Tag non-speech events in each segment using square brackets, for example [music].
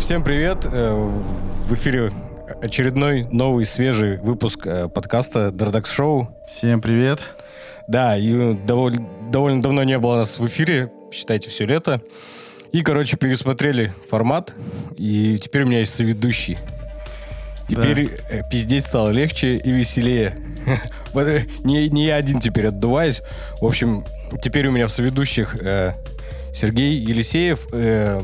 Всем привет! Э, В эфире очередной новый свежий выпуск э, подкаста Дардакс Шоу. Всем привет. Да, и довольно, довольно давно не было нас в эфире, считайте, все лето. И, короче, пересмотрели формат, и теперь у меня есть соведущий. Теперь э, пиздеть стало легче и веселее. [laughs] Э, не, не я один теперь отдуваюсь. В общем, теперь у меня в соведущих э, Сергей Елисеев. Э,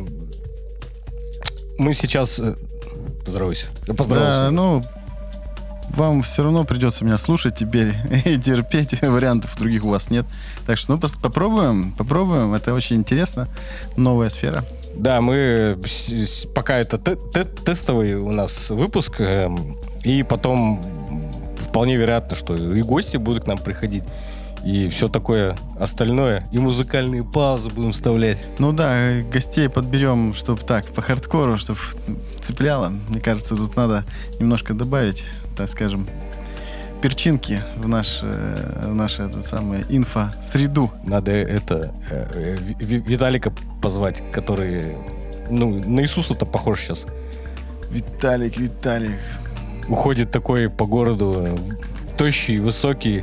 мы сейчас... э, поздоровайся. Поздоровайся. Да, ну, вам все равно придется меня слушать теперь [laughs] и терпеть. Вариантов других у вас нет. Так что, ну, попробуем, попробуем. Это очень интересно. Новая сфера. Да, мы пока это те- те- тестовый у нас выпуск, эм, и потом вполне вероятно, что и гости будут к нам приходить, и все такое остальное, и музыкальные паузы будем вставлять. Ну да, гостей подберем, чтобы так, по хардкору, чтобы цепляло. Мне кажется, тут надо немножко добавить, так скажем, перчинки в наш, э, в нашу этот самый инфо-среду. Надо это э, э, Ви- Ви- Виталика позвать, который ну на Иисуса-то похож сейчас. Виталик, Виталик. Уходит такой по городу, тощий, высокий.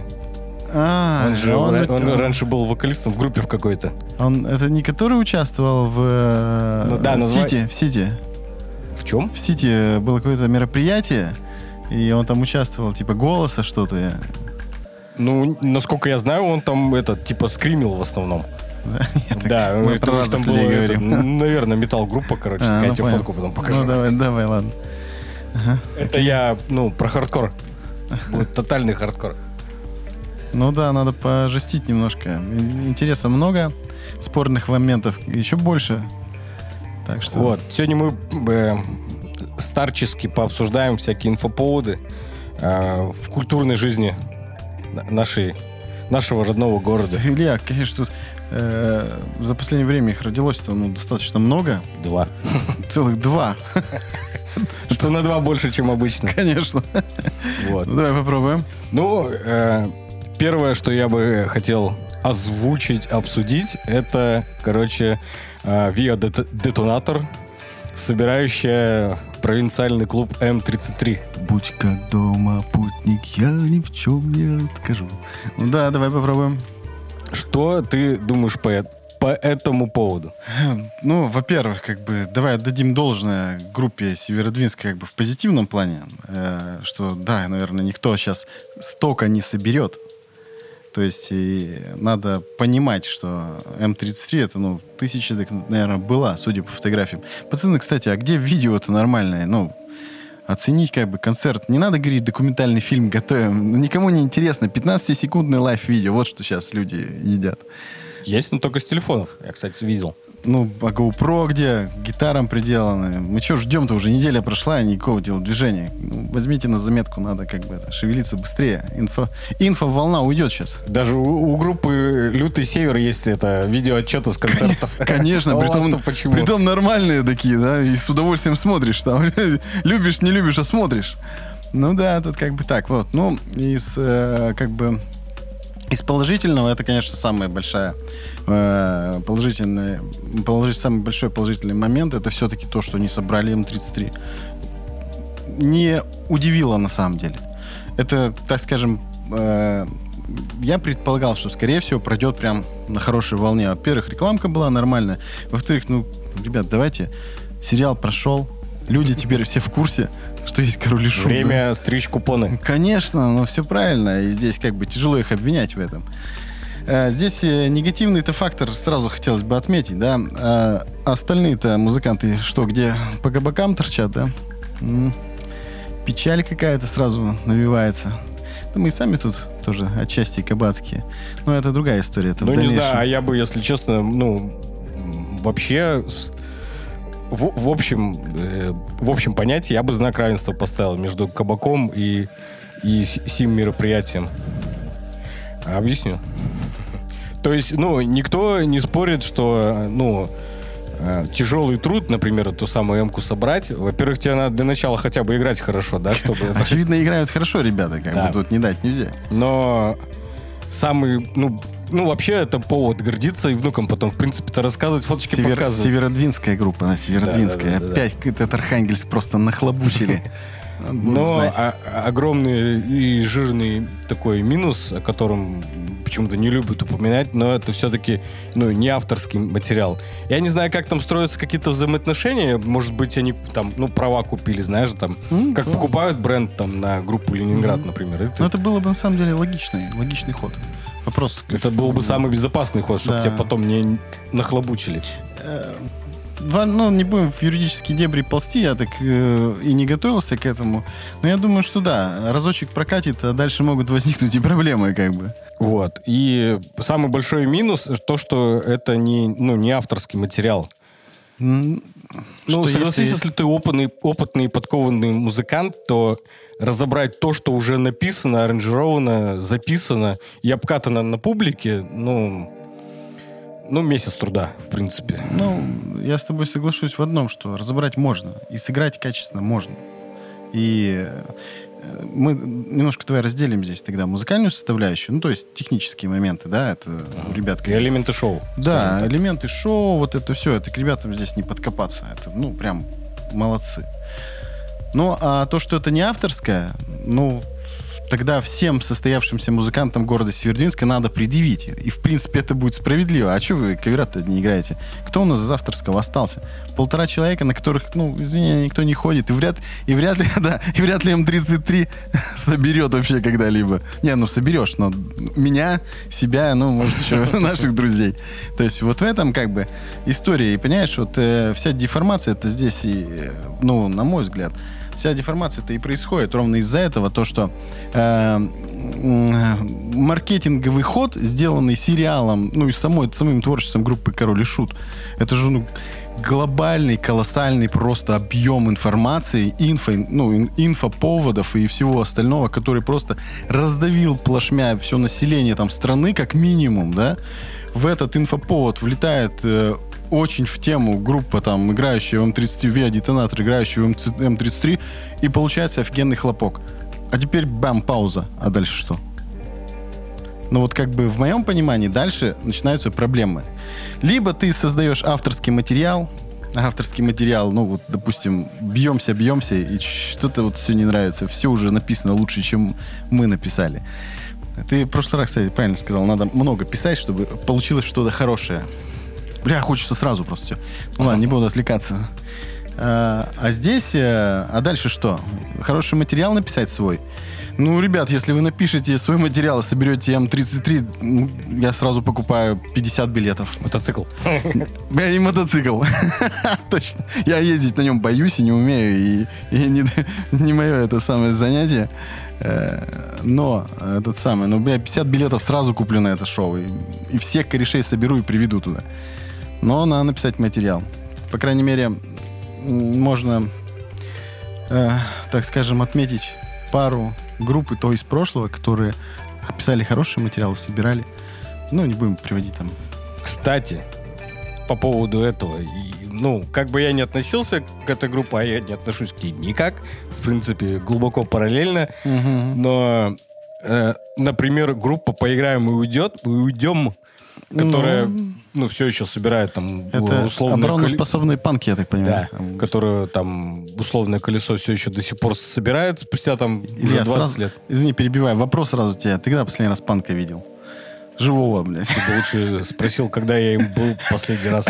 А, Он же он, ра- это- он раньше был вокалистом в группе в какой-то. он- это не который участвовал в э, Ну да, назва- Сити, в Сити. В чем? В Сити было какое-то мероприятие, и он там участвовал, типа голоса что-то. Ну, насколько я знаю, он там этот типа скримил в основном. Да, [laughs] мы это про там было, это, наверное, металл-группа, короче. А, я ну, тебе понял. фотку потом покажу. Ну давай, давай, ладно. Это я, ну, про хардкор. [laughs] Будет тотальный хардкор. Ну да, надо пожестить немножко. Ин- Интереса много, спорных моментов еще больше. Так что... Вот. Сегодня мы э, старчески пообсуждаем всякие инфоповоды э, в культурной жизни на- нашей, нашего родного города. Илья, конечно, тут э, за последнее время их родилось-то ну, достаточно много. Два. Целых два, Что на два больше, чем обычно. конечно. Вот. Ну, давай попробуем. Ну, э, первое, что я бы хотел озвучить, обсудить, это, короче, э, Via Det- Detonator, собирающая провинциальный клуб М33. Будь как дома, путник, я ни в чем не откажу. Ну да, давай попробуем. Что ты думаешь по, по этому поводу? [clears throat] Ну, во-первых, как бы давай отдадим должное группе Северодвинск как бы в позитивном плане, э, что да, наверное, никто сейчас столько не соберет. То есть и надо понимать, что М33 это, ну, тысяча, наверное, была, судя по фотографиям. Пацаны, кстати, а где видео-то нормальное? Ну, оценить как бы концерт. Не надо говорить, документальный фильм готовим. Ну, Никому не интересно. 15-секундный лайв-видео. Вот что сейчас люди едят. Есть, но только с телефонов. Я, кстати, видел. Ну, а GoPro где? Гитарам приделаны. Мы что ждем-то? Уже неделя прошла, и никакого телодвижения. Ну, возьмите на заметку, надо как бы это, шевелиться быстрее. Инфо, инфо-волна уйдет сейчас. Даже у, у группы Лютый Север есть это видеоотчеты с концертов. [laughs] Конечно, [laughs] притом, притом нормальные такие, да, и с удовольствием смотришь. Там, [laughs] любишь, не любишь, а смотришь. Ну да, тут как бы так, вот. Ну, из э, как бы из положительного это, конечно, самая большая э, положительная, положи- самый большой положительный момент это все-таки то, что не собрали М33. Не удивило на самом деле. Это, так скажем, э, я предполагал, что, скорее всего, пройдет прям на хорошей волне. Во-первых, рекламка была нормальная. Во-вторых, ну, ребят, давайте. Сериал прошел. Люди теперь все в курсе, что есть король и шут. Время стричь купоны. Конечно, но все правильно. И здесь как бы тяжело их обвинять в этом. Э, Здесь э, негативный-то фактор сразу хотелось бы отметить, да. А остальные-то музыканты что, где по кабакам торчат, да? Печаль какая-то сразу навивается. Да мы и сами тут тоже отчасти кабацкие. Но это другая история. Это Ну, не знаю, а я бы, если честно, ну, вообще, в, в общем, э, в общем понятии, я бы знак равенства поставил между кабаком и, и сим мероприятием. Объясню. То есть, ну, никто не спорит, что, ну, э, тяжелый труд, например, эту самую эмку собрать. Во-первых, тебе надо для начала хотя бы играть хорошо, да, чтобы... Очевидно, играют хорошо ребята, как Да. бы тут не дать, не взять. Но самый, ну, ну, вообще, это повод гордиться и внукам потом, в принципе-то, рассказывать, фоточки Север- показывать. Северодвинская группа, она Северодвинская. Да, да, да, да. Опять этот Архангельск просто нахлобучили. [laughs] Но а- огромный и жирный такой минус, о котором почему-то не любят упоминать, но это все-таки ну, не авторский материал. Я не знаю, как там строятся какие-то взаимоотношения. Может быть, они там, ну, права купили, знаешь, там, М, как да. покупают бренд там на группу Ленинград, например. Ну, Это, это было бы на самом деле логичный, логичный ход. Вопрос. это был бы самый безопасный ход, чтобы Да. тебя потом не нахлобучили. Ва- Ну, не будем в юридические дебри ползти, я так э, и не готовился к этому. Но я думаю, что да, разочек прокатит, а дальше могут возникнуть и проблемы, как бы. Вот. И самый большой минус то, что это не, ну, не авторский материал. Ну, что согласись, если, ты опытный, опытный и подкованный музыкант, то разобрать то, что уже написано, аранжировано, записано и обкатано на публике, ну, ну, месяц труда, в принципе. Ну, я с тобой соглашусь в одном, что разобрать можно, и сыграть качественно можно. И мы немножко давай разделим здесь тогда музыкальную составляющую, ну, то есть технические моменты, да, это у ребят... И элементы шоу. Да, элементы шоу, вот это все, это к ребятам здесь не подкопаться. Это, ну, прям молодцы. Ну, а то, что это не авторское, ну, тогда всем состоявшимся музыкантам города Севердинска надо предъявить. И, в принципе, это будет справедливо. А что вы кавера-то не играете? Кто у нас из авторского остался? Полтора человека, на которых, ну, извини, никто не ходит. И вряд, и вряд ли, [laughs] да, и вряд ли М33 [laughs] соберет вообще когда-либо. Не, ну, соберешь, но меня, себя, ну, может, еще [laughs] наших друзей. То есть вот в этом, как бы, история. И понимаешь, вот э, вся деформация, это здесь, и, э, ну, на мой взгляд, вся деформация-то и происходит ровно из-за этого, то, что э, маркетинговый ход, сделанный сериалом, ну и самой, самим творчеством группы Король и Шут, это же ну, глобальный, колоссальный просто объем информации, инфо, ну, ин- инфоповодов и всего остального, который просто раздавил плашмя все население там страны, как минимум, да, в этот инфоповод влетает э, очень в тему группа, там, играющая в М30, VIA детонатор, играющая в МЦ М33, и получается офигенный хлопок. А теперь бам, пауза. А дальше что? Но вот как бы в моем понимании дальше начинаются проблемы. Либо ты создаешь авторский материал, авторский материал, ну вот, допустим, бьемся, бьемся, и что-то вот все не нравится, все уже написано лучше, чем мы написали. Ты в прошлый раз, кстати, правильно сказал, надо много писать, чтобы получилось что-то хорошее. Бля, хочется сразу просто все. Ну ладно, не буду отвлекаться. А, а здесь, э, а дальше что? Хороший материал написать свой? Ну, ребят, если вы напишете свой материал и соберете М33, ну, я сразу покупаю 50 билетов. Мотоцикл. Бля, [laughs] и мотоцикл. [laughs] Точно. Я ездить на нем боюсь и не умею, и, и не, [laughs] не мое это самое занятие. Э, Но этот самый, ну, бля, 50 билетов сразу куплю на это шоу. И, и всех корешей соберу и приведу туда. Но надо написать материал. По крайней мере, можно, э, так скажем, отметить пару групп и то из прошлого, которые писали хорошие материалы, собирали. Ну, не будем приводить там Кстати, по поводу этого, ну, как бы я не относился к этой группе, а я не отношусь к ней никак, в принципе, глубоко параллельно, но, э, например, группа «Поиграем и уйдет», и «Уйдем», которая, ну, все еще собирает там Это условно... обороноспособные панки, я так понимаю. Да, Там, которую там условное колесо все еще до сих пор собирает спустя там уже Илья, 20 сразу- лет. Извини, перебиваю. Вопрос сразу тебе. Ты когда последний раз панка видел? Живого, блядь. Ты бы лучше спросил, когда я им был последний раз.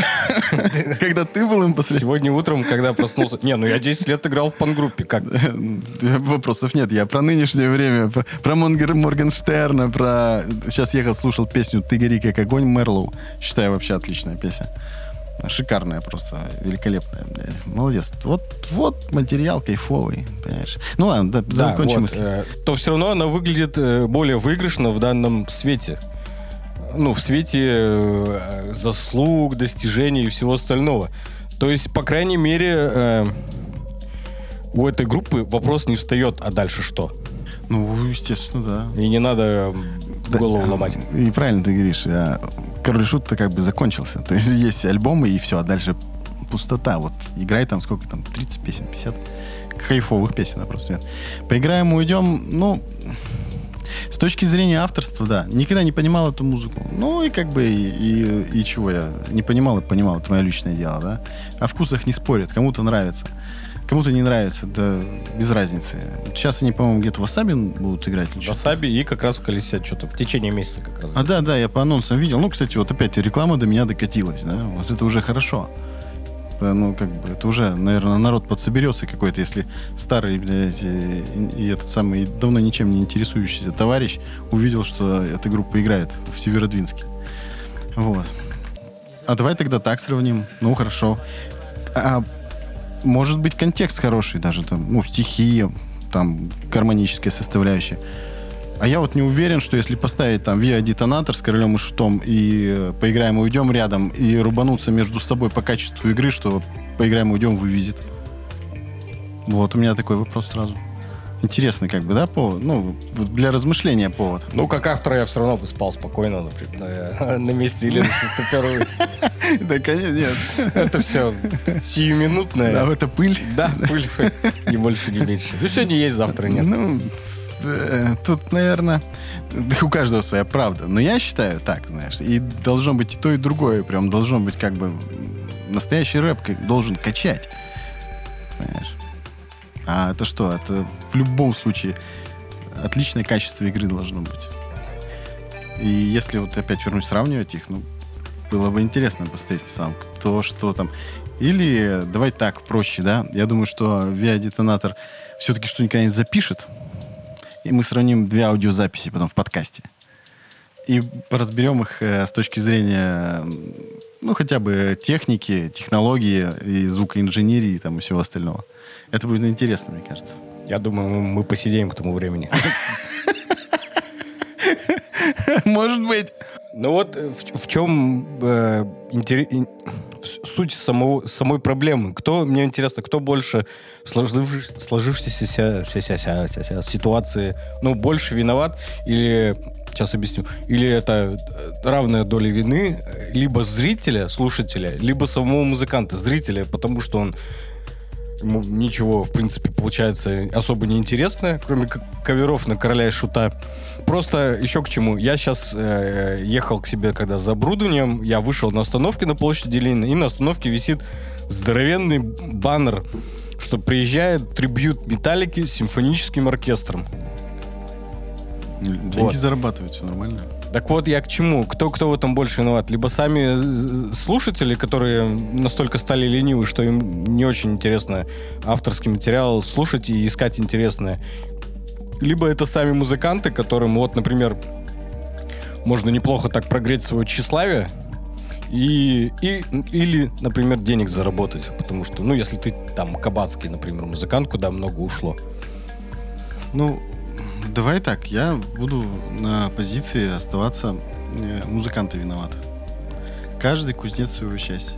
[laughs] Когда ты был им последний? Сегодня утром, когда проснулся... Не, ну я 10 лет играл в пангруппе. Как? [laughs] Вопросов нет. Я про нынешнее время, про, про Монгер- Моргенштерна, про... Сейчас ехал, слушал песню «Ты гори как огонь» Мерлоу. Считаю, вообще отличная песня. Шикарная просто, великолепная. блядь. Молодец. Вот, вот материал кайфовый, понимаешь. Ну ладно, да, Да, закончим вот, мысль. э, то все равно она выглядит э, более выигрышно в данном свете. Ну, в свете э, заслуг, достижений и всего остального. То есть, по крайней мере, э, у этой группы вопрос не встает, а дальше что? Ну, естественно, да. И не надо Да, голову ломать. И правильно ты говоришь, а Король Шут-то как бы закончился. То есть есть альбомы и все, а дальше пустота. Вот играй там сколько там, 30 песен, 50 кайфовых песен просто нет. Поиграем, уйдем, ну, С точки зрения авторства, да. Никогда не понимал эту музыку. Ну и как бы и, и, и чего я не понимал и понимал, это мое личное дело, да. О вкусах не спорят, кому-то нравится. Кому-то не нравится, да без разницы. Сейчас они, по-моему, где-то в Васаби будут играть. Или что-то. Васаби и как раз в колесе что-то в течение месяца как раз. А да, да, я по анонсам видел. Ну, кстати, вот опять реклама до меня докатилась, да. Вот это уже хорошо. Э, Ну, как бы, это уже, наверное, народ подсоберется какой-то, если старый, блядь, и, и этот самый давно ничем не интересующийся товарищ увидел, что эта группа играет в Северодвинске. Вот. А давай тогда так сравним. Ну, хорошо. А может быть, контекст хороший даже, там, ну, стихи, там, гармоническая составляющая. А я вот не уверен, что если поставить там VIA-детонатор с королем и шутом и э, поиграем и уйдем рядом, и рубануться между собой по качеству игры, что поиграем и уйдем вывезет. Вот у меня такой вопрос сразу. Интересный как бы, да, повод? Ну, для размышления повод. Ну, как автор я все равно бы спал спокойно, например, на, [laughs] на месте Елены Шестаперовой. [laughs] Да, конечно, нет. Это все сиюминутное. Да, это пыль. Да, пыль, ни больше, ни меньше. Ну, сегодня есть, завтра нет. Ну, э, тут, наверное, у каждого своя правда. Но я считаю так, знаешь, и должно быть и то, и другое. Прям должно быть как бы настоящий рэп должен качать. Понимаешь? А это что? Это в любом случае отличное качество игры должно быть. И если вот опять вернусь сравнивать их, ну, было бы интересно посмотреть сам, то, что там. Или давай так, проще, да? Я думаю, что VIA-детонатор все-таки что-нибудь запишет, и мы сравним две аудиозаписи потом в подкасте. И поразберем их э, с точки зрения, ну, хотя бы техники, технологии и звукоинженерии там, и всего остального. Это будет интересно, мне кажется. Я думаю, мы- посидеем к тому времени. [laughs] Может быть. Ну вот э, в, в чем э, суть самого, самой проблемы? Кто, мне интересно, кто больше сложивш- сложившейся ся- ся- ся- ся- ся- ся ситуации, ну, больше виноват или, сейчас объясню, или это э, равная доля вины э, либо зрителя, слушателя, либо самого музыканта, зрителя, потому что он ему ничего, в принципе, получается особо неинтересное, кроме к- каверов на короля и шута. Просто еще к чему. Я сейчас ехал к себе, когда за оборудованием, я вышел на остановке на площади Ленина, и на остановке висит здоровенный баннер, что приезжает трибют Металлики с симфоническим оркестром. Деньги Вот. зарабатывают, все нормально. Так вот, я к чему? Кто, кто в этом больше виноват? Либо сами э, слушатели, которые настолько стали ленивы, что им не очень интересно авторский материал слушать и искать интересное. Либо это сами музыканты, которым, вот, например, можно неплохо так прогреть свое тщеславие, и, и, или, например, денег заработать. Потому что, ну, если ты там кабацкий, например, музыкант, куда много ушло. Ну, давай так, я буду на позиции оставаться э, музыканты виноваты. Каждый кузнец своего счастья.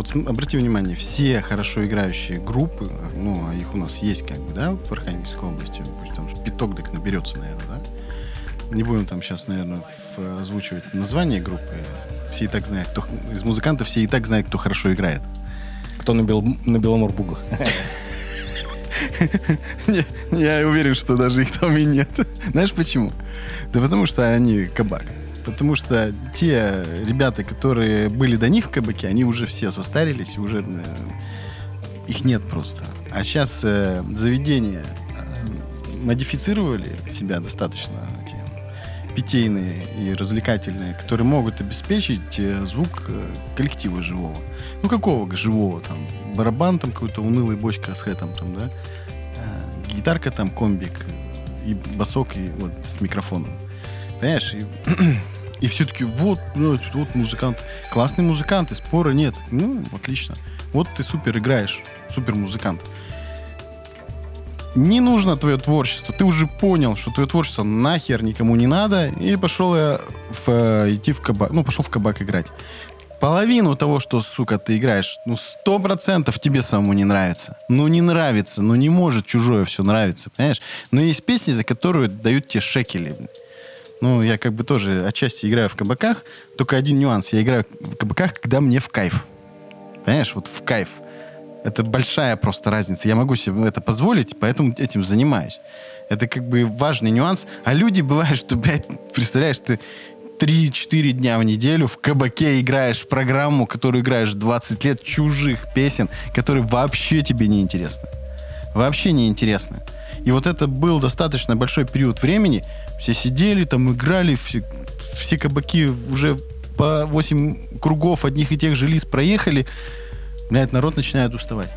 Вот обрати внимание, все хорошо играющие группы, э, ну, а их у нас есть как бы, да, в Архангельской области, пусть там пяток так наберется, наверное, да? Не будем там сейчас, наверное, в- озвучивать название группы. Все и так знают, кто... Из музыкантов все и так знают, кто хорошо играет. Кто на, бел, на Беломорбугах. [laughs] Я уверен, что даже их там и нет. Знаешь почему? Да потому что они кабак. Потому что те ребята, которые были до них в кабаке, они уже все состарились, уже э, их нет просто. А сейчас э, заведения э, модифицировали себя достаточно эти питейные и развлекательные, которые могут обеспечить э, звук коллектива живого. Ну какого живого там? Барабан там какой-то унылый бочка с хэтом там, да? Гитарка там, комбик, и басок, и вот с микрофоном. Понимаешь? И, [clears throat] и все таки вот, блядь, вот музыкант. Классный музыкант, и спора нет. Ну, отлично. Вот ты супер играешь, супер музыкант. Не нужно твое творчество. Ты уже понял, что твое творчество нахер никому не надо. И пошел я в, э, идти в кабак. Ну, пошел в кабак играть. Половину того, что, сука, ты играешь, ну, сто процентов тебе самому не нравится. Ну, не нравится. Ну, не может чужое все нравиться, понимаешь? Но есть песни, за которые дают тебе шекели. блин. Ну, я как бы тоже отчасти играю в кабаках. Только один нюанс. Я играю в кабаках, когда мне в кайф. Понимаешь? Вот в кайф. Это большая просто разница. Я могу себе это позволить, поэтому этим занимаюсь. Это как бы важный нюанс. А люди бывают, что, блядь, представляешь, ты 3-4 дня в неделю в кабаке играешь программу, которую играешь 20 лет чужих песен, которые вообще тебе не интересны. Вообще не интересны. И вот это был достаточно большой период времени. Все сидели там, играли, все, все кабаки уже по 8 кругов одних и тех же лист проехали. Блядь, народ начинает уставать.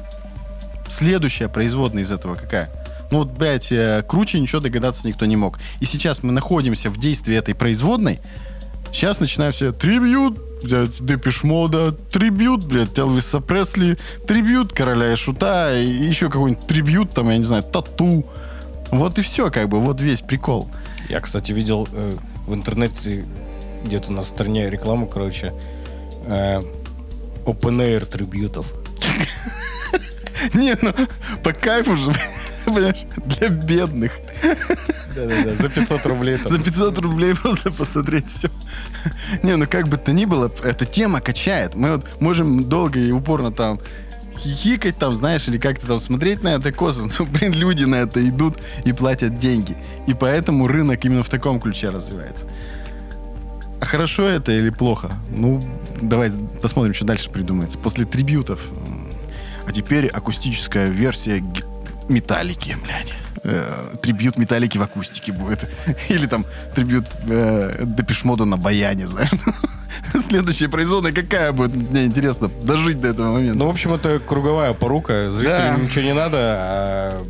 Следующая производная из этого какая? Ну вот, блядь, э, круче ничего догадаться никто не мог. И сейчас мы находимся в действии этой производной. Сейчас начинают все трибьют, блядь, Депиш Мода, трибьют, блядь, Элвиса Пресли, трибьют Короля и Шута, и еще какой-нибудь трибьют, там, я не знаю, Тату. Вот и все, как бы, вот весь прикол. Я, кстати, видел э, в интернете где-то на стороне рекламу, короче, э, open air трибьютов. [laughs] Не, ну, по кайфу же, [laughs] понимаешь, для бедных. Да-да-да, за 500 рублей там. За 500 рублей просто посмотреть все. Не, ну как бы то ни было, эта тема качает. Мы вот можем долго и упорно там хихикать там, знаешь, или как-то там смотреть на это косо. Ну, блин, люди на это идут и платят деньги. И поэтому рынок именно в таком ключе развивается. А хорошо это или плохо? Ну, давай посмотрим, что дальше придумается. После трибютов. А теперь акустическая версия ги- металлики, блядь. Э, трибют металлики в акустике будет. [laughs] Или там трибют э, Депешмода на баяне, знаешь. [laughs] Следующая производная какая будет? Мне интересно дожить до этого момента. Ну, в общем, это круговая порука. Зрителям Да. ничего не надо, а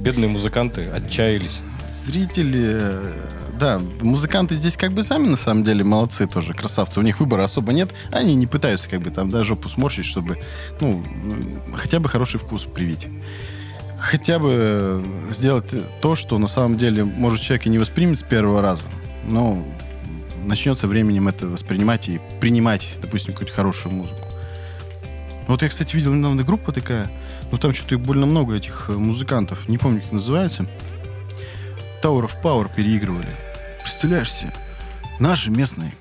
бедные музыканты отчаялись. Зрители, э, да, музыканты здесь как бы сами на самом деле молодцы тоже, красавцы. У них выбора особо нет. Они не пытаются как бы там даже жопу сморщить, чтобы, ну, хотя бы хороший вкус привить. Хотя бы сделать то, что на самом деле, может, человек и не воспримет с первого раза, но начнет со временем это воспринимать и принимать, допустим, какую-то хорошую музыку. Вот я, кстати, видел недавно группа такая, ну там что-то их больно много, этих э, музыкантов, не помню, как называется. Tower of Power переигрывали. Представляешь себе? Наши местные.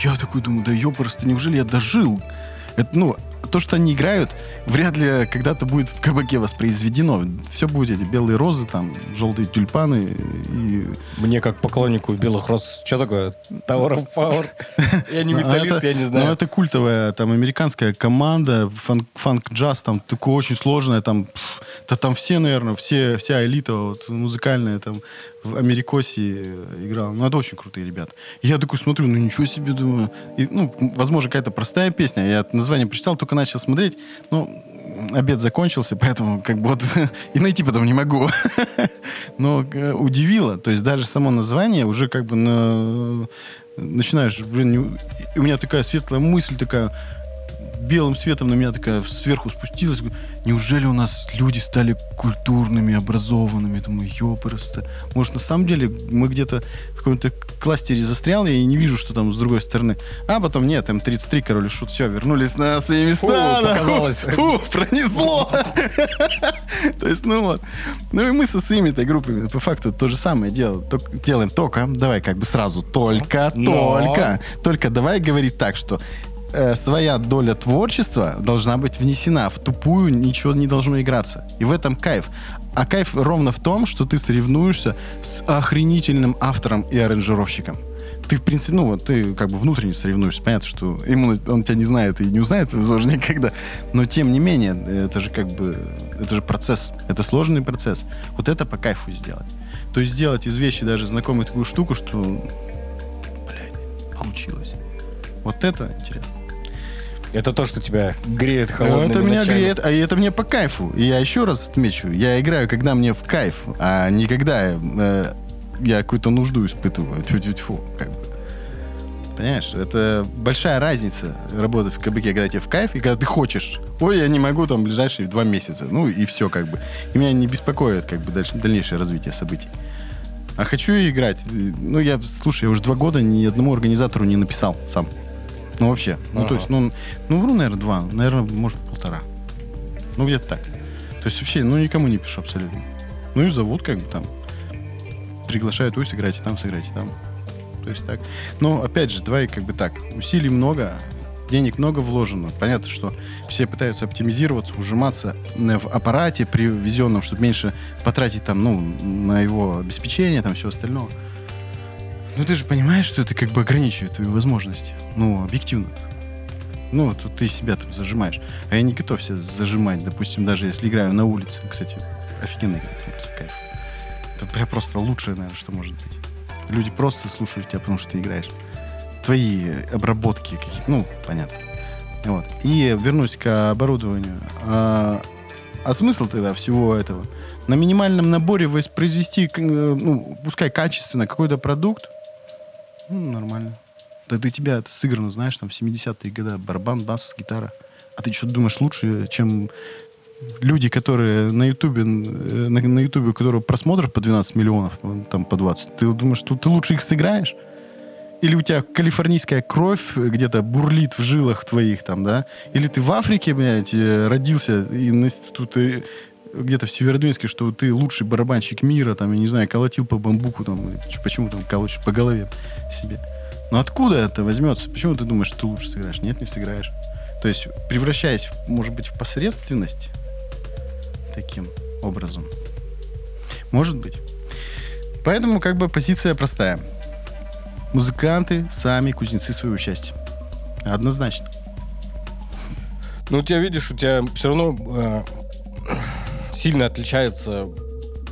Я такой думаю, да ёпрст, неужели я дожил? Это, ну, то, что они играют, вряд ли когда-то будет в кабаке воспроизведено. Все будет эти белые розы, там, желтые тюльпаны и... Мне, как поклоннику белых роз, что такое? Tower of Power? Я не Ну, металлист, это- я не Ну, знаю. это культовая там американская команда, фанк- фанк-джаз, там такое очень сложное, там, да там все, наверное, все, вся элита вот, музыкальная там в Америкосе э, играла. Ну, это очень крутые ребята. Я такой смотрю, ну, ничего себе, думаю. И, ну, возможно, какая-то простая песня. Я название прочитал, только начал смотреть. Ну, обед закончился, [laughs] поэтому как бы вот [laughs] и найти потом не могу. [laughs] Но э, удивило. То есть даже само название уже как бы на... начинаешь, блин, у меня такая светлая мысль такая, белым светом на меня такая сверху спустилась. Неужели у нас люди стали культурными, образованными? Думаю, ёпрст. Может, на самом деле мы где-то в каком-то кластере застрял, я и не вижу, что там с другой стороны. А потом нет, М33, король и шут, все, вернулись на свои места. Фу, показалось. фу, пронесло. [laughs] То есть, ну вот. Ну и мы со своими этой группами по факту то же самое делаем. Только, давай как бы сразу, только, только. Только давай говорить так, что э, своя доля творчества должна быть внесена. В тупую ничего не должно играться. И в этом кайф. А кайф ровно в том, что ты соревнуешься с охренительным автором и аранжировщиком. Ты, в принципе, ну, вот ты как бы внутренне соревнуешься. Понятно, что ему он тебя не знает и не узнает, возможно, [laughs] никогда. Но, тем не менее, это же как бы... Это же процесс. Это сложный процесс. Вот это по кайфу сделать. То есть сделать из вещи даже знакомую такую штуку, что... Блядь, получилось. Вот это интересно. Это то, что тебя греет холодными это меня ночами. греет, а это мне по кайфу. И я еще раз отмечу, я играю, когда мне в кайф, а не когда э, я какую-то нужду испытываю. Тьфу-тьфу-тьфу, как бы. Понимаешь, это большая разница работать в кабаке, когда тебе в кайф, и когда ты хочешь. Ой, я не могу там ближайшие два месяца. Ну и все как бы. И меня не беспокоит как бы дальше, дальнейшее развитие событий. А хочу играть. Ну, я, слушай, я уже два года ни одному организатору не написал сам. Ну, вообще. Ну, Ага. то есть, ну, ну, вру, наверное, два. Наверное, может, полтора. Ну, где-то так. То есть, вообще, ну, никому не пишу абсолютно. Ну, и зовут, как бы, там. Приглашают, ой, сыграйте там, сыграйте там. То есть, так. Но, опять же, давай, как бы так. Усилий много, денег много вложено. Понятно, что все пытаются оптимизироваться, ужиматься в аппарате привезенном, чтобы меньше потратить там, ну, на его обеспечение, там, все остальное. Ну, ты же понимаешь, что это как бы ограничивает твои возможности. Ну, объективно. Ну, тут ты себя там зажимаешь. А я не готов себя зажимать, допустим, даже если играю на улице. Кстати, офигенный кайф. Это прям просто лучшее, наверное, что может быть. Люди просто слушают тебя, потому что ты играешь. Твои обработки какие ну, понятно. Вот. И вернусь к оборудованию. А, а смысл тогда всего этого? На минимальном наборе воспроизвести, э, ну, пускай качественно какой-то продукт, ну, нормально. Да ты тебя это сыграно, знаешь, там в 70-е годы барабан, бас, гитара. А ты что думаешь лучше, чем люди, которые на Ютубе, э, на, на Ютубе, у которого просмотров по 12 миллионов, там по 20, ты думаешь, что ты лучше их сыграешь? Или у тебя калифорнийская кровь где-то бурлит в жилах твоих там, да? Или ты в Африке, блядь, э, родился и тут где-то в Северодвинске, что ты лучший барабанщик мира, там, я не знаю, колотил по бамбуку, там, почему там колочешь по голове себе. Но откуда это возьмется? Почему ты думаешь, что ты лучше сыграешь? Нет, не сыграешь. То есть, превращаясь, может быть, в посредственность, таким образом. Может быть. Поэтому как бы позиция простая. Музыканты сами кузнецы своего счастья. Однозначно. Ну, у тебя, видишь, у тебя все равно э, сильно отличается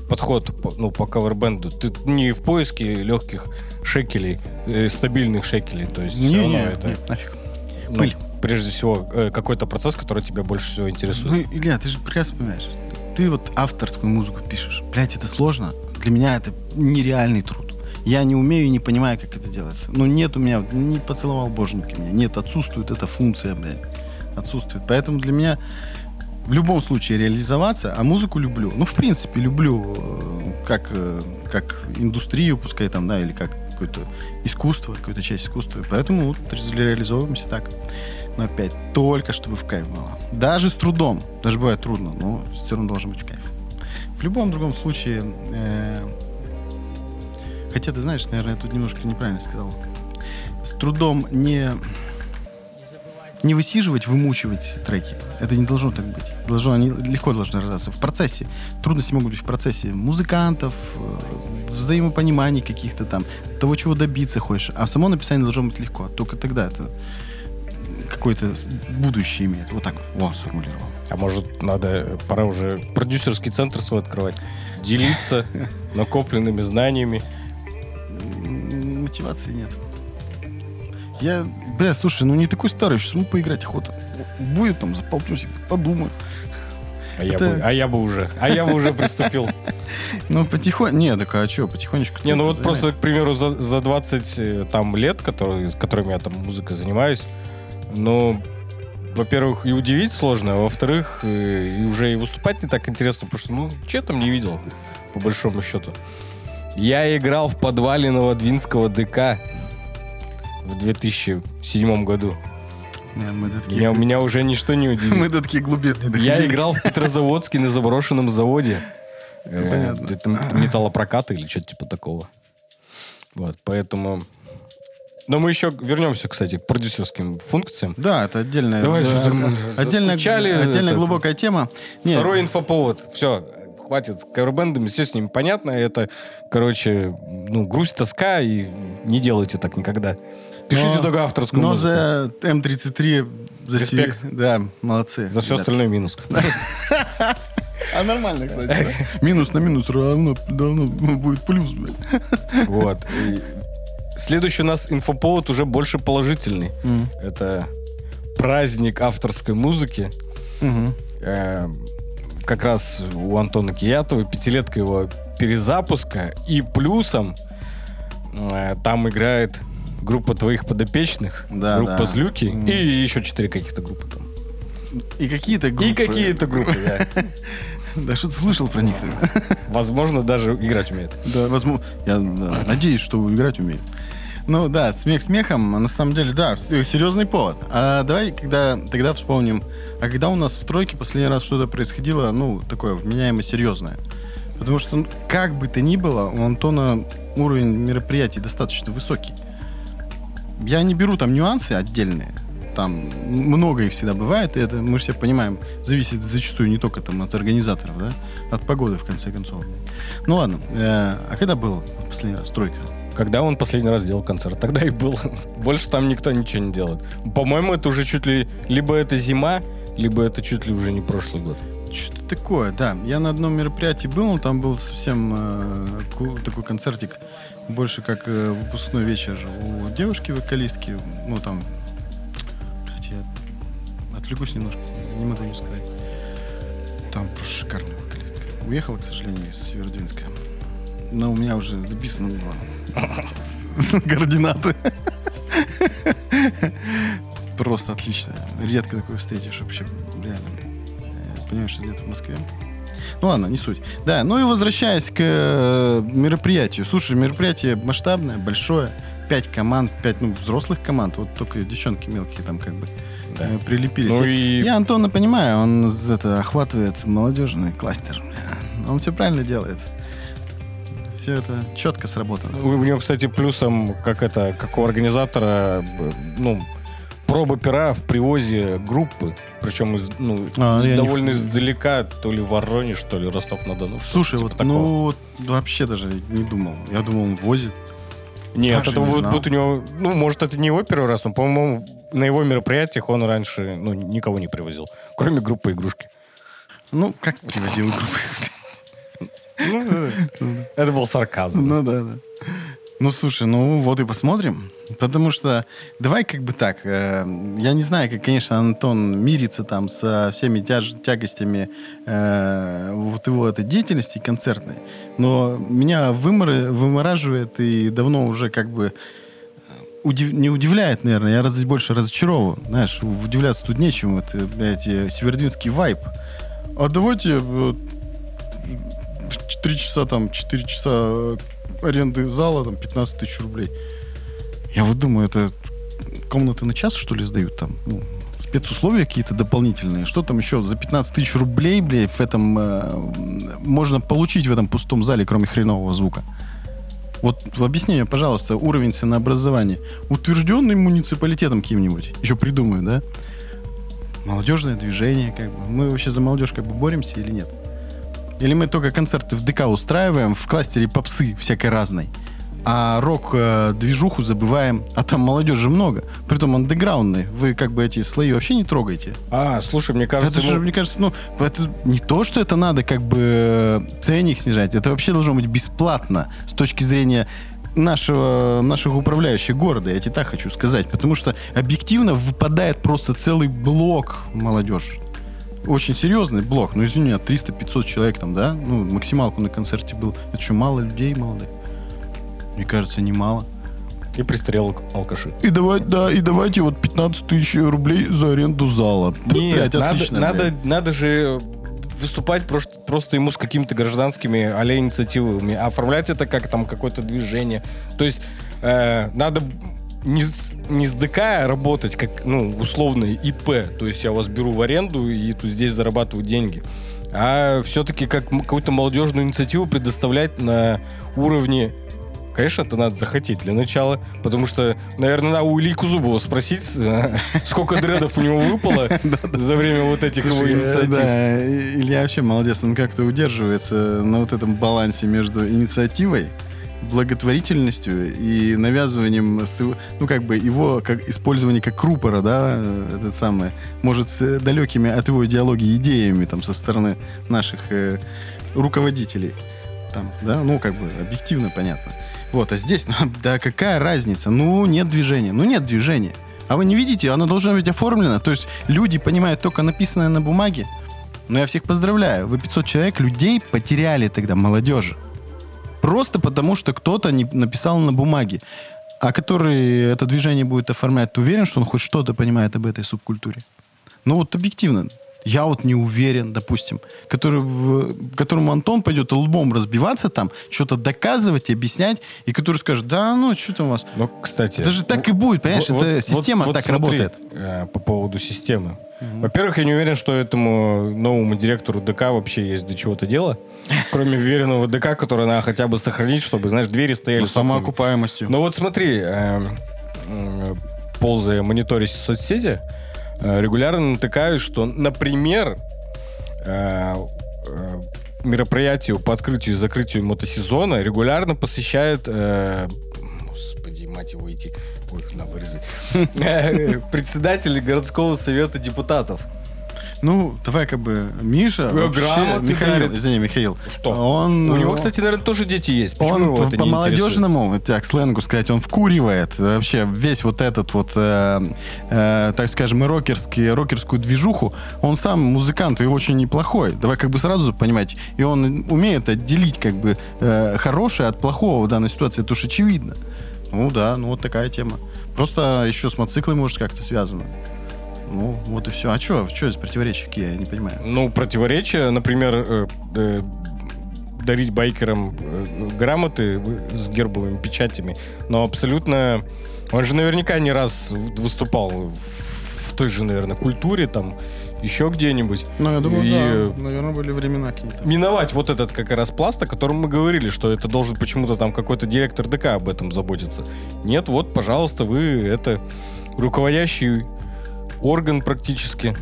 подход ну, по кавербенду. Ты не в поиске легких шекелей, э, стабильных шекелей. То есть не, не, это... Не, нафиг. Ну, Пыль. Прежде всего, э, какой-то процесс, который тебя больше всего интересует. Ну, Илья, ты же прекрасно понимаешь ты вот авторскую музыку пишешь. Блять, это сложно. Для меня это нереальный труд. Я не умею и не понимаю, как это делается. Ну, нет у меня, не поцеловал боженька меня. Нет, отсутствует эта функция, блядь. Отсутствует. Поэтому для меня в любом случае реализоваться, а музыку люблю. Ну, в принципе, люблю э, как, э, как индустрию, пускай там, да, или как какое-то искусство, какую-то часть искусства. Поэтому вот реализовываемся так но опять только чтобы в кайф было. Даже с трудом, даже бывает трудно, но все равно должен быть кайф. В любом другом случае, э, хотя ты знаешь, наверное, я тут немножко неправильно сказал. С трудом не не высиживать, вымучивать треки. Это не должно так быть. Должно, они легко должны рождаться. В процессе. Трудности могут быть в процессе музыкантов, э, взаимопониманий каких-то там, того, чего добиться хочешь. А само написание должно быть легко. Только тогда это какое-то будущее имеет. Вот так вот сформулировал. А может, надо, пора уже продюсерский центр свой открывать? Делиться накопленными знаниями? Мотивации нет. Я, бля, слушай, ну не такой старый, сейчас ему поиграть охота. Будет там за полтусик, подумай. А, это... я бы, а я бы уже, а я бы уже приступил. [laughs] Ну, потихоньку, не, так а что, потихонечку. Не, ну вот просто, к примеру, за, за 20 э, там, лет, которые, с которыми я там музыкой занимаюсь, но, во-первых, и удивить сложно, а во-вторых, э, и уже и выступать не так интересно, потому что, ну, че там не видел, по большому счету. Я играл в подвале Новодвинского ДК в 2007 году. Не, мы такие... меня, меня уже ничто не удивит. [laughs] Мы до такие глубины. Я играл в Петрозаводске на заброшенном заводе. Ну, понятно. Это металлопрокат или что-то типа такого. Вот, поэтому но мы еще вернемся, кстати, к продюсерским функциям. Да, это отдельная, Давай, да, отдельная, отдельная это, глубокая тема. Нет. Второй инфоповод. Все, хватит с кавербендами, все с ними понятно. Это, короче, ну, грусть, тоска, и не делайте так никогда. Пишите но, только авторскую но музыку. за М33... За Респект. Си... Да, молодцы. За все остальное минус. [laughs] А нормально, кстати. Минус на минус равно давно будет плюс, блядь. [laughs] Вот. Следующий у нас инфоповод уже больше положительный. Mm. Это праздник авторской музыки. Mm-hmm. Э, как раз у Антона Киятова пятилетка его перезапуска. И плюсом э, там играет группа твоих подопечных, да, группа да. Злюки mm. и еще четыре каких-то группы там. И какие-то группы. И какие-то группы, да. [laughs] Да что ты слышал про них? [laughs] Возможно, даже играть умеет. Да, возможно. Я надеюсь, что играть умеет. Ну да, смех смехом, а на самом деле, да, серьезный повод. А давай когда, тогда вспомним, а когда у нас в стройке последний раз что-то происходило, ну, такое вменяемо серьезное? Потому что, ну, как бы то ни было, у Антона уровень мероприятий достаточно высокий. Я не беру там нюансы отдельные, там много их всегда бывает, и это, мы же все понимаем, зависит зачастую не только там от организаторов, да, от погоды, в конце концов. Ну ладно, э, а когда был последний раз стройка? Когда он последний раз делал концерт? Тогда и был. [laughs] Больше там никто ничего не делает. По-моему, это уже чуть ли... Либо это зима, либо это чуть ли уже не прошлый год. Что-то такое, да. Я на одном мероприятии был, но там был совсем э, такой концертик, больше как э, выпускной вечер у девушки-вокалистки. Ну, там, блядь, я отвлекусь немножко, не могу не сказать. Там просто шикарная вокалистка. Уехала, к сожалению, из Северодвинска. Но у меня уже записано было [laughs] координаты. Просто отлично. Редко такое встретишь вообще, реально. Я понимаю, что где-то в Москве. Ну ладно, не суть. Да, ну и возвращаясь к э, мероприятию. Слушай, мероприятие масштабное, большое. Пять команд, пять, ну, взрослых команд. Вот только девчонки мелкие там как бы Да. э, прилепились. Ну и- Я Антона понимаю, он это охватывает молодежный кластер. Он все правильно делает. Все это четко сработано. У у него, кстати, плюсом, как это, как у организатора, ну, проба пера в привозе группы, причем из, ну, А, из я не- довольно издалека, то ли Воронеж, то ли Ростов-на-Дону. Слушай, типа вот, такого. ну вот вообще даже не думал. Я думал, он возит. Нет, даже это не знал. вот у него, ну, может, это не его первый раз, но, по-моему, на его мероприятиях он раньше, ну, никого не привозил, кроме группы игрушки. Ну, как привозил группы. [laughs] Это был сарказм. Ну да, да. Ну слушай, ну вот и посмотрим. Потому что давай как бы так. э, я не знаю, как, конечно, Антон мирится там со всеми тяж- тягостями э, вот его этой деятельности концертной. Но меня вымор- вымораживает и давно уже как бы удив- не удивляет, наверное, я раз больше разочарован. Знаешь, удивляться тут нечему. Это, блядь, э, северодвинский вайб. А давайте вот, три часа, там, 4 часа э, аренды зала, там, 15 тысяч рублей. Я вот думаю, это комнаты на час, что ли, сдают там? Ну, спецусловия какие-то дополнительные. Что там еще за 15 тысяч рублей, блядь, в этом э, можно получить в этом пустом зале, кроме хренового звука? Вот объясни мне, пожалуйста, уровень ценообразования. Утвержденный муниципалитетом каким-нибудь. Еще придумаю, да? Молодежное движение, как бы. Мы вообще за молодежь как бы боремся или нет? Или мы только концерты в ДК устраиваем, в кластере попсы всякой разной, а рок-движуху забываем, а там молодежи много, притом андеграундной. Вы как бы эти слои вообще не трогаете. А, слушай, мне кажется, это же, ему- мне кажется, ну, это не то, что это надо как бы э, ценник снижать, это вообще должно быть бесплатно с точки зрения нашего, наших управляющих города, я тебе так хочу сказать, потому что объективно выпадает просто целый блок молодежи. Очень серьезный блок. Ну, извини, 300-500 человек там, да? Ну, максималку на концерте был. Это что, мало людей молодых? Мне кажется, немало. и пристрел алкаши. И давайте, да, и давайте вот 15 тысяч рублей за аренду зала. Нет, блядь, надо, отлично, надо, блядь. надо же выступать просто, просто ему с какими-то гражданскими а инициативами, оформлять это как там какое-то движение. То есть э, надо не, не с ДК работать, как, ну, условно ИП. То есть я вас беру в аренду и тут здесь зарабатываю деньги. А все-таки как какую-то молодежную инициативу предоставлять на уровне Конечно, это надо захотеть для начала, потому что, наверное, надо у Ильи Кузубова спросить, э, сколько дредов у него выпало [laughs] за время вот этих его э, инициатив. Илья вообще молодец, он как-то удерживается на вот этом балансе между инициативой, благотворительностью и навязыванием, ну, как бы его как использование как рупора, да, э, этот самый, может, с далекими от его идеологии идеями там со стороны наших э, руководителей. Там, да, ну, как бы, объективно понятно. Вот, а здесь, [laughs] ну, да какая разница? Ну, нет движения. Ну, нет движения. А вы не видите, оно должно быть оформлено. То есть люди понимают только написанное на бумаге. Но я всех поздравляю. Вы 500 человек, людей потеряли тогда, молодежи. Просто потому, что кто-то не написал на бумаге. А который это движение будет оформлять, ты уверен, что он хоть что-то понимает об этой субкультуре? Ну вот объективно. Я вот не уверен, допустим, который, в- которому Антон пойдет лбом разбиваться там, что-то доказывать, объяснять, и который скажет, да, ну, что там у вас? Ну, кстати... Это же так и будет, понимаешь? Вот- это вот- система вот так смотри, работает. э, по поводу системы. Во-первых, я не уверен, что этому новому директору ДК вообще есть до чего-то дело. [laughs] Кроме веренного ДК, который надо хотя бы сохранить, чтобы, знаешь, двери стояли. Ну, самоокупаемостью. Ну вот смотри, э, э, ползая, мониторить соцсети, регулярно натыкаюсь, что, например, э, э, мероприятию по открытию и закрытию мотосезона регулярно посещает э, господи, мать его идти. Ой, на вырезать. [laughs] Э, Председатель городского совета депутатов. Ну, давай как бы Миша, вообще, грамоты Михаил, дарит. извини, Михаил. Что? Он, У него, ну, кстати, наверное, тоже дети есть. Почему он по, по молодежному, так, сленгу сказать, он вкуривает вообще весь вот этот вот, э, э, так скажем, рокерский, рокерскую движуху. Он сам музыкант и очень неплохой. Давай как бы сразу понимать. И он умеет отделить как бы э, хорошее от плохого в данной ситуации. Это уж очевидно. Ну да, ну вот такая тема. Просто еще с мотоциклами, может, как-то связано. Ну, вот и все. А что, что из противоречия какие, я не понимаю. Ну, противоречия, например, э, э, дарить байкерам э, грамоты с гербовыми печатями, но абсолютно... Он же наверняка не раз выступал в, той же, наверное, культуре, там, еще где-нибудь. Ну, я думаю, И, да. Наверное, были времена какие-то. Миновать вот этот как раз пласт, о котором мы говорили, что это должен почему-то там какой-то директор ДК об этом заботиться. Нет, вот, пожалуйста, вы это руководящий орган практически,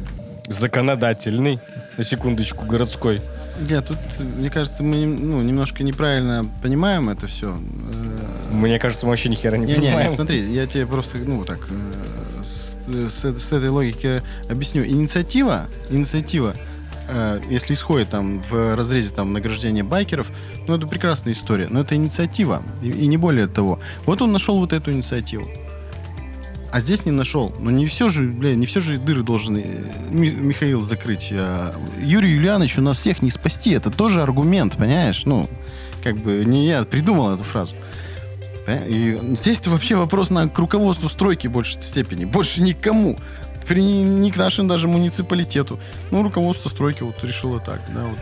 законодательный, на секундочку, городской. Нет, тут, мне кажется, мы ну, немножко неправильно понимаем это все. Мне кажется, мы вообще ни хера не, Не, не, понимаем. не, смотри, я тебе просто, ну, так, э, с, с- с этой логики объясню. Инициатива, инициатива, э, если исходит там в разрезе там награждения байкеров, ну, это прекрасная история, но это инициатива, и, и не более того. Вот он нашел вот эту инициативу. А здесь не нашел. Но не все же, бля, не все же дыры должен э, Ми- Михаил закрыть. А Юрий Юлианович у нас всех не спасти. Это тоже аргумент, понимаешь? Ну, как бы не я придумал эту фразу. Поня- И здесь вообще вопрос на к руководству стройки в большей степени. Больше никому. При, ни к нашему даже муниципалитету. Ну, руководство стройки вот решило так. Да, вот.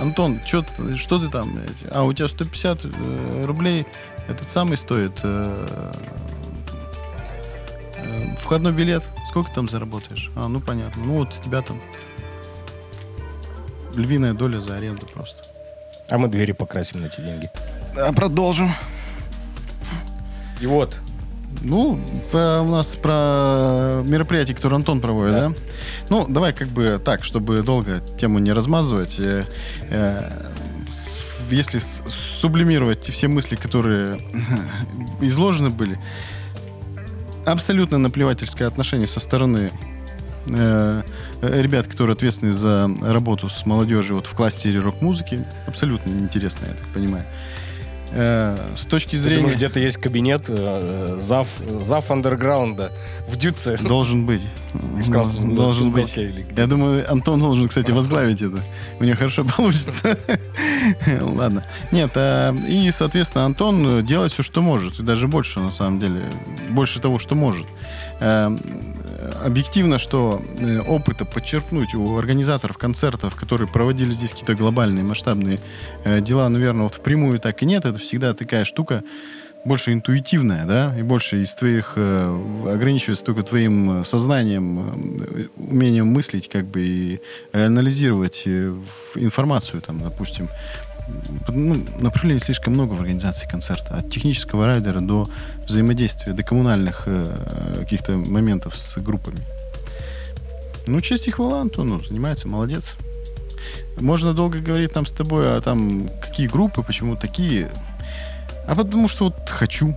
Антон, чё что ты там? А, у тебя 150 э, рублей этот самый стоит э, э, входной билет. Сколько там заработаешь? А, ну понятно. Ну вот с тебя там львиная доля за аренду просто. А мы двери покрасим на эти деньги. А, продолжим. И вот, Ну, по- у нас про мероприятие, которое Антон проводит, да? Да. Ну, давай как бы так, чтобы долго тему не размазывать. э, э, если с- сублимировать все мысли, которые [laughs] изложены были, абсолютно наплевательское отношение со стороны э, э, ребят, которые ответственны за работу с молодежью вот в кластере рок-музыки. Абсолютно неинтересно, я так понимаю. Э, с точки ты зрения... думаешь, где-то есть кабинет э, зав, зав андерграунда в Дюце? Должен быть. В красном Должен быть. уголке или? Я думаю, Антон должен, кстати, возглавить это. У него хорошо [laughs] получится. Ладно. Нет, а, и, соответственно, Антон делает все, что может. И даже больше, на самом деле. Больше того, что может. Э, Объективно, что э, опыта подчеркнуть у организаторов концертов, которые проводили здесь какие-то глобальные, масштабные э, дела, наверное, вот впрямую так и нет. Это всегда такая штука, больше интуитивная, да, и больше из твоих ограничивается только твоим сознанием, умением мыслить, как бы и анализировать информацию, там, допустим. Ну, направлений слишком много в организации концерта. От технического райдера до взаимодействия, до коммунальных э, каких-то моментов с группами. Ну, честь и хвала Антону. Занимается, молодец. Можно долго говорить там с тобой, а там какие группы, почему такие. А потому что вот хочу.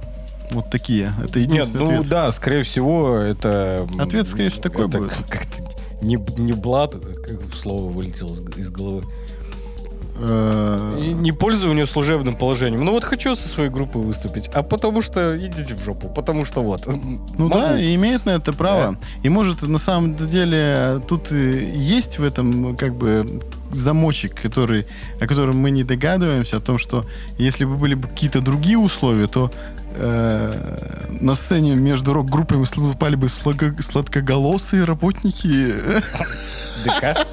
Вот такие. Это Нет, единственный ну ответ. да, скорее всего, это... Ответ, скорее всего, такой это будет. Как-то не, не блат, как слово вылетело из головы. Э, И не пользование служебным положением. Ну вот хочу со своей группой выступить, а потому что идите в жопу, потому что вот. Ну Могу. да, и имеет на это право. И может на самом деле тут есть в этом как бы замочек, который, о котором мы не догадываемся, о том, что если бы были бы какие-то другие условия, то э, на сцене между рок-группами выступали бы сладко- сладкоголосые работники. ДК?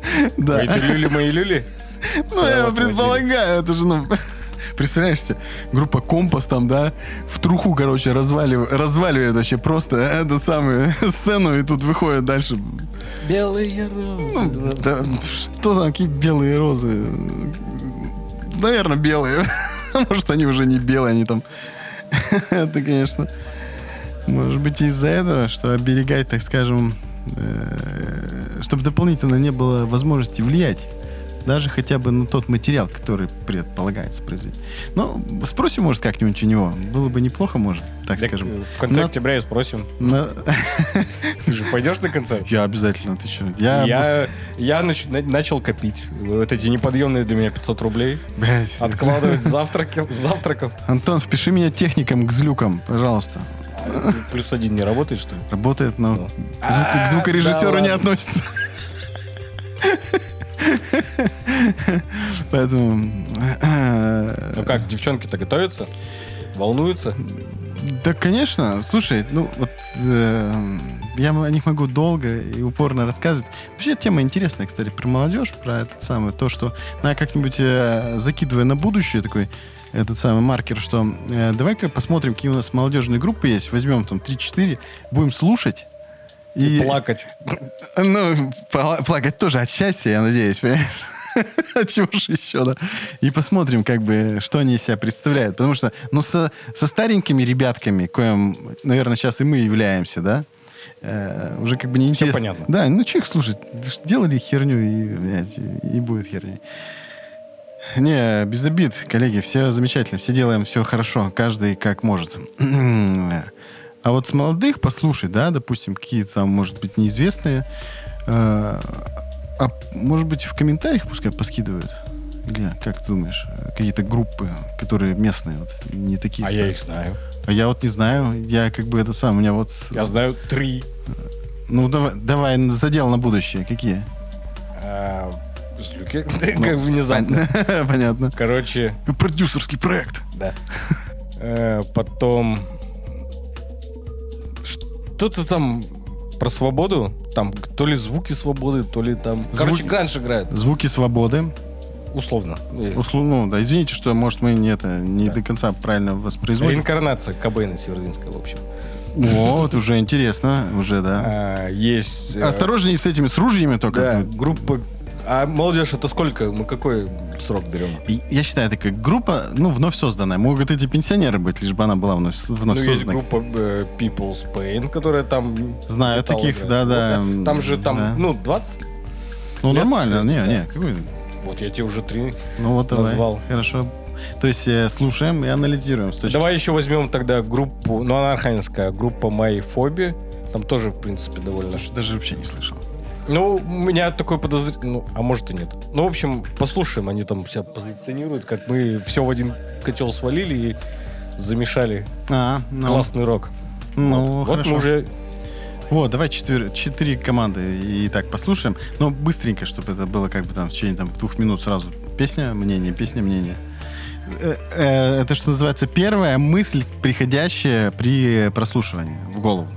[laughs] Да. Это люли мои люли? [laughs] Ну, я предполагаю, это же, ну... [laughs] Представляешь себе, группа Компас там, да, в труху, короче, разваливает, разваливает вообще просто эту самую сцену, и тут выходит дальше. Белые Ну, розы. да, что там, какие белые розы? Наверное, белые. Может, они уже не белые, они там... Это, конечно... Может быть, из-за этого, что оберегать, так скажем, э, чтобы дополнительно не было возможности влиять даже хотя бы на тот материал, который предполагается произвести. Ну, спросим, может, как-нибудь у него. Было бы неплохо, может, так, Так, скажем. э, В конце На- октября и спросим. на- [laughs] Ты же пойдешь на концерт? Я обязательно, ты что? Я, Я, я нач- на- начал копить вот эти неподъемные для меня 500 рублей, Блядь. откладывать [laughs] завтраки, завтраков. Антон, впиши меня техником к злюкам, пожалуйста. [laughs] Плюс один не работает, что ли? Работает, но Ну. звук- А, к звукорежиссеру не относится. Поэтому... э, Ну как, девчонки-то готовятся? Волнуются? Да, конечно. Слушай, ну вот э, я о них могу долго и упорно рассказывать. Вообще тема интересная, кстати, про молодежь, про этот самый, то, что на как-нибудь э, закидывая на будущее такой этот самый маркер, что э, давай-ка посмотрим, какие у нас молодежные группы есть, возьмем там 3-4, будем слушать. И плакать. [laughs] Ну, пла- плакать тоже от счастья, я надеюсь, понимаешь? [laughs] От чего же еще, да? И посмотрим, как бы, что они из себя представляют. Потому что, ну, со, со старенькими ребятками, коим, наверное, сейчас и мы являемся, да, э, уже как бы неинтересно. понятно. Да, ну, что их слушать? Делали херню, и, блядь, и, и будет херня. Не, без обид, коллеги, все замечательно, все делаем все хорошо, каждый как может. [clears throat] А вот с молодых послушай, да, допустим, какие-то там, может быть, неизвестные, э, а может быть, в комментариях пускай поскидывают? Или как ты думаешь, какие-то группы, которые местные, вот, не такие А старые? я их знаю. А я вот не знаю, я как бы это сам, у меня вот... Я знаю три. Ну, давай, давай задел на будущее, какие? Ну, Как [laughs] внезапно. Пон- [laughs] Понятно. Короче, Продюсерский проект. да. Э, Потом... Что-то там про свободу. Там то ли звуки свободы, то ли там... Короче, гранж играет. Звуки свободы. Условно. Услу- ну, да, извините, что, может, мы не, это, не до конца правильно воспроизводим. Реинкарнация Кобейна Севердинская, в общем. Вот, уже интересно, уже, да. А, Есть... э, Осторожнее с этими, с ружьями только. Да, группа... А молодежь это сколько? Мы какой срок берем? И Я считаю, это как группа, ну, вновь созданная. Могут эти пенсионеры быть, лишь бы она была вновь, вновь Ну, есть созданной. группа э, People's Pain, которая там... Знаю таких, да-да. Там же там, Да. ну, 20. Ну, лет нормально, не, да. не, какой... Вот я тебе уже три. Ну, вот давай. Назвал. Хорошо. То есть э, слушаем и анализируем. С точки... Давай еще возьмем тогда группу, ну, она архангельская, группа Phobia. Там тоже, в принципе, довольно... Слушай, даже вообще не слышал. Ну, у меня такое подозрение, ну, а может и нет. Ну, в общем, послушаем, они там себя позиционируют, как мы все в один котел свалили и замешали А, ну, классный рок. ну вот, вот хорошо. мы уже Вот, давай четыре, четыре команды и так послушаем. Но быстренько, чтобы это было как бы там в течение там, двух минут сразу. Песня, мнение, песня, мнение. Э, э, Это, что называется, первая мысль, приходящая при прослушивании в голову.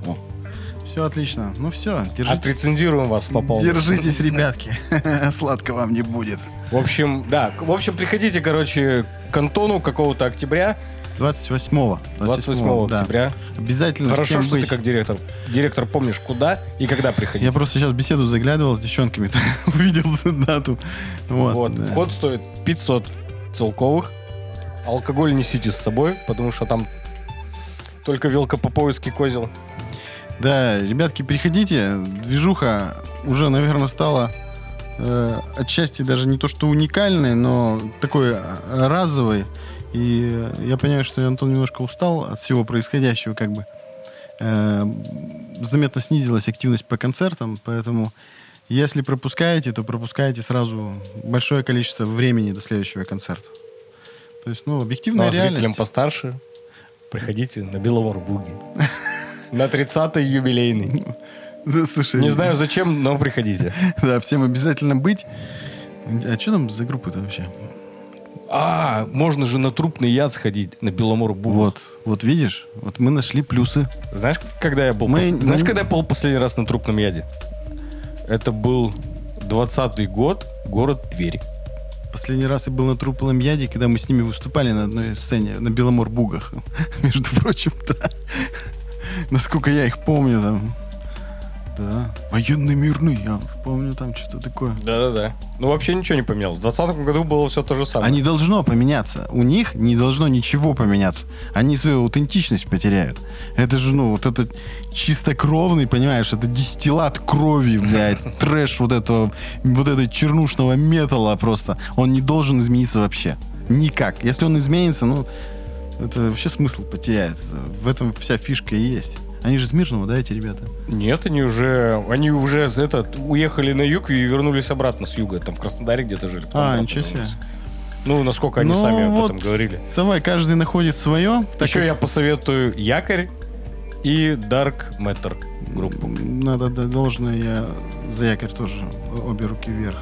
Все отлично. Ну все, держитесь. отрецензируем вас по полной. Держитесь, ребятки. [laughs] Сладко вам не будет. В общем, да, в общем, приходите, короче, к Антону какого-то октября, 28-го. 28 да. октября. Обязательно Хорошо, всем что быть. ты как директор. Директор помнишь, куда и когда приходить. Я просто сейчас беседу заглядывал с девчонками, [laughs] увидел [laughs] дату. Вот. Вот, да. вход стоит 500 целковых. Алкоголь несите с собой, потому что там только велкопоповицкий козел. Да, ребятки, приходите. Движуха уже, наверное, стала э, отчасти даже не то что уникальной, но такой э, разовой. И я понимаю, что Антон немножко устал от всего происходящего, как бы. Э, заметно снизилась активность по концертам, поэтому если пропускаете, то пропускаете сразу большое количество времени до следующего концерта. То есть, ну, Ну, объективная а зрителям реальность. постарше приходите на Беломорбуги. [laughs] На 30-й юбилейный. Слушай, Не знаю зачем, но приходите. [laughs] Да, всем обязательно быть. А что там за группа-то вообще? А, можно же на трупный яд сходить, на Беломорбугу. Вот, вот видишь, вот мы нашли плюсы. Знаешь, когда я был... Мы- пос- Знаешь, мы- когда я был последний раз на трупном яде? Это был 20-й год, город Тверь. Последний раз я был на Труполом Яде, когда мы с ними выступали на одной сцене, на Беломор-Бугах. [laughs] Между прочим, да. Насколько я их помню там. Да. Военный мирный, я помню там что-то такое. Да-да-да. Ну, вообще ничего не поменялось. В 2020 году было все то же самое. А не должно поменяться. У них не должно ничего поменяться. Они свою аутентичность потеряют. Это же, ну, вот этот чистокровный, понимаешь, это дистиллат крови, блядь, [laughs] трэш вот этого, вот этого чернушного металла просто. Он не должен измениться вообще. Никак. Если он изменится, ну, это вообще смысл потеряет. В этом вся фишка и есть. Они же с Мирного, да, эти ребята? Нет, они уже, они уже этот, уехали на юг и вернулись обратно с юга. Там в Краснодаре где-то жили. А, ничего себе. Ну, насколько они Ну, сами об вот, этом говорили. Давай, каждый находит свое. Так Еще как я посоветую Якорь и Dark Matter группу. Надо дать должное, я за якорь тоже обе руки вверх.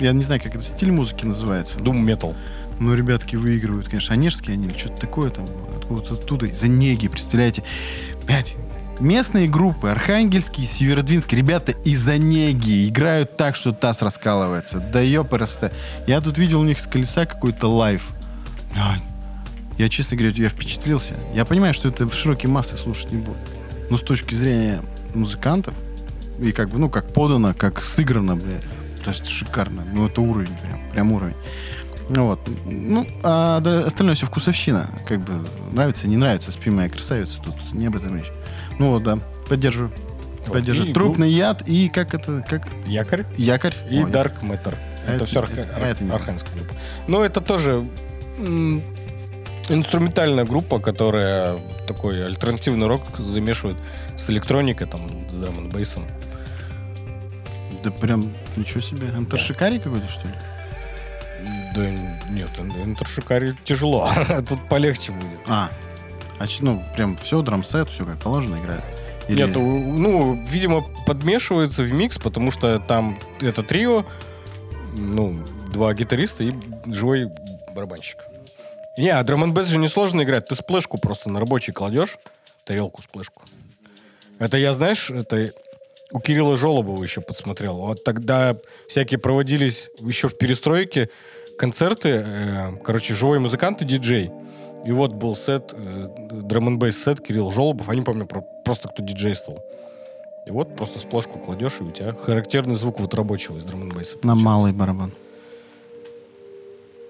Я не знаю, как это стиль музыки называется. Doom Metal. Но ребятки выигрывают, конечно. Онежские они или что-то такое там. Откуда-то оттуда, из Онеги, представляете. Пять. Местные группы, Архангельский, Северодвинский, ребята из Онеги играют так, что таз раскалывается. Да ёпарасте. Я тут видел у них с колеса какой-то live. Блядь. Я, честно говоря, я впечатлился. Я понимаю, что это в широкие массы слушать не буду. Но с точки зрения музыкантов, и как бы, ну, как подано, как сыграно, бля, это шикарно. Ну, это уровень, прям, прям уровень. Ну вот. Ну, а да- остальное все вкусовщина. Как бы нравится, не нравится, спи моя красавица. Тут не об этом речь. Ну вот, да. Поддерживаю. Вот. Поддерживаю. И Трупный яд и как это, как Якорь якорь. и Ой, Dark Matter. А Это это- все это- а это архангельская группа. Но это тоже м, инструментальная группа, которая такой альтернативный рок замешивает с электроникой, там, с драм бейсом. Да прям ничего себе. Антершикарий какой-то, что ли? Да нет, интершикари тяжело. [laughs] Тут полегче будет. А. А ну, прям все, драмсет, все как положено играет. Или- Нет, ну, видимо, подмешивается в микс, потому что там это трио, ну, два гитариста и живой барабанщик. Не, а драм н же несложно играть. Ты сплэшку просто на рабочий кладешь, тарелку сплэшку. Это я, знаешь, это у Кирилла Жолобова еще подсмотрел. Вот тогда всякие проводились еще в перестройке концерты, э, короче, живой музыкант и диджей. И вот был сет, э, драм н сет Кирилл Жолобов, не помню про- просто кто диджействовал. И вот просто сплошку кладешь, и у тебя характерный звук вот рабочего из драм н На малый барабан.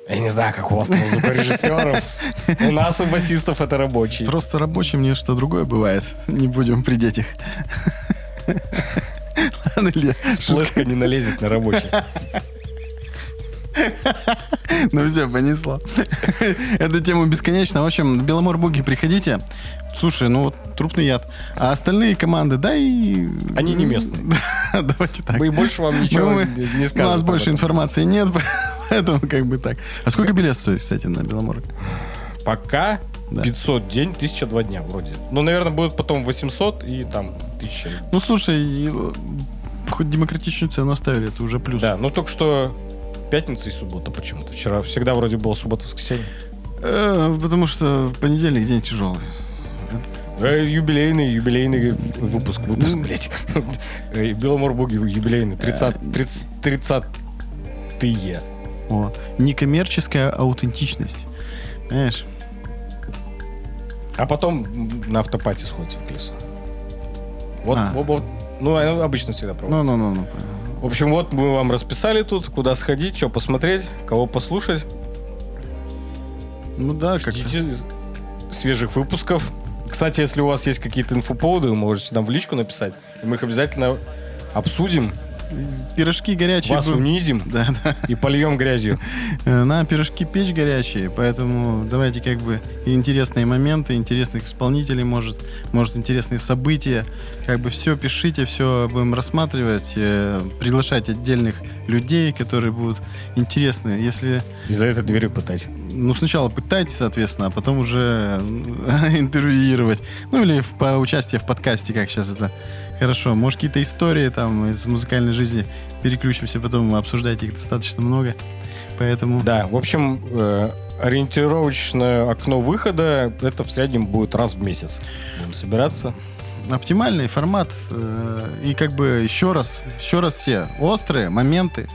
Я не знаю, как у вас там звукорежиссеров. У нас, у басистов, это рабочий. Просто рабочим мне что другое бывает. Не будем при детях. Ладно, Илья. Флешка не налезет на рабочий. Ну все, понесло. Эту тему бесконечно. В общем, Беломор Буги, приходите. Слушай, ну вот трупный яд. А остальные команды, да и... Они не местные. [laughs] Да, Давайте так. Мы больше вам ничего Мы- не не У скажем. нас больше этом. информации нет, [laughs] поэтому как бы так. А сколько билет стоит, кстати, на Беломор? Пока Да. 500 день, 1002 дня вроде. Ну, наверное, будет потом 800 и там 1000. Ну, слушай, э, хоть демократичную цену оставили, это уже плюс. Да, ну только что пятница и суббота почему-то. Вчера всегда вроде было суббота-воскресенье. Э, потому что понедельник день тяжелый. Э, Юбилейный, юбилейный выпуск. Выпуск, блядь. [laughs] Э, Беломор Буги юбилейный. 30, 30, 30 О, некоммерческая аутентичность. Понимаешь? А потом на автопате сходите в колесо. Вот, А. вот, ну, обычно всегда проводится. Ну, ну, ну, ну. В общем, вот мы вам расписали тут, куда сходить, что посмотреть, кого послушать. Ну да, как свежих выпусков. Кстати, если у вас есть какие-то инфоповоды, вы можете нам в личку написать, и мы их обязательно обсудим, пирожки горячие. вас будем- унизим [laughs] Да, да. и польем грязью. Э, На пирожки печь горячие, поэтому давайте как бы интересные моменты, интересных исполнителей, может, может интересные события, как бы все пишите, все будем рассматривать, э, приглашать отдельных людей, которые будут интересны. Если, И за этой дверью пытать. ну, сначала пытайте, соответственно, а потом уже э, [laughs] интервьюировать. Ну, или в, по участие в подкасте, как сейчас это хорошо. Может, какие-то истории там из музыкальной жизни переключимся, потом обсуждать их достаточно много. Поэтому... Да, в общем, э, ориентировочное окно выхода это в среднем будет раз в месяц. Будем собираться. оптимальный формат. э, И как бы еще раз, еще раз все острые моменты,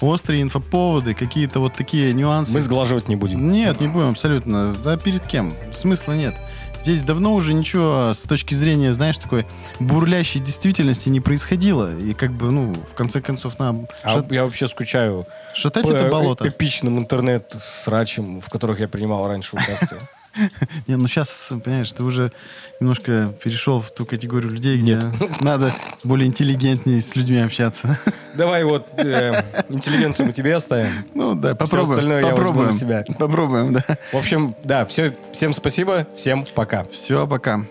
острые инфоповоды, какие-то вот такие нюансы. Мы сглаживать не будем. Нет, не будем абсолютно. Да перед кем? Смысла нет. Здесь давно уже ничего с точки зрения, знаешь, такой бурлящей действительности не происходило. И как бы, ну, в конце концов, нам А шат- я вообще скучаю шатать это болото. эпичным интернет-срачам, в которых я принимал раньше участие. [laughs] Не, ну сейчас, понимаешь, ты уже немножко перешел в ту категорию людей, где [laughs] надо более интеллигентнее с людьми общаться. [laughs] Давай вот э, интеллигенцию мы тебе оставим. Ну да, попробуем. остальное я возьму на попробуем. себя. Попробуем, да. В общем, да, все, всем спасибо, всем пока. Все, пока.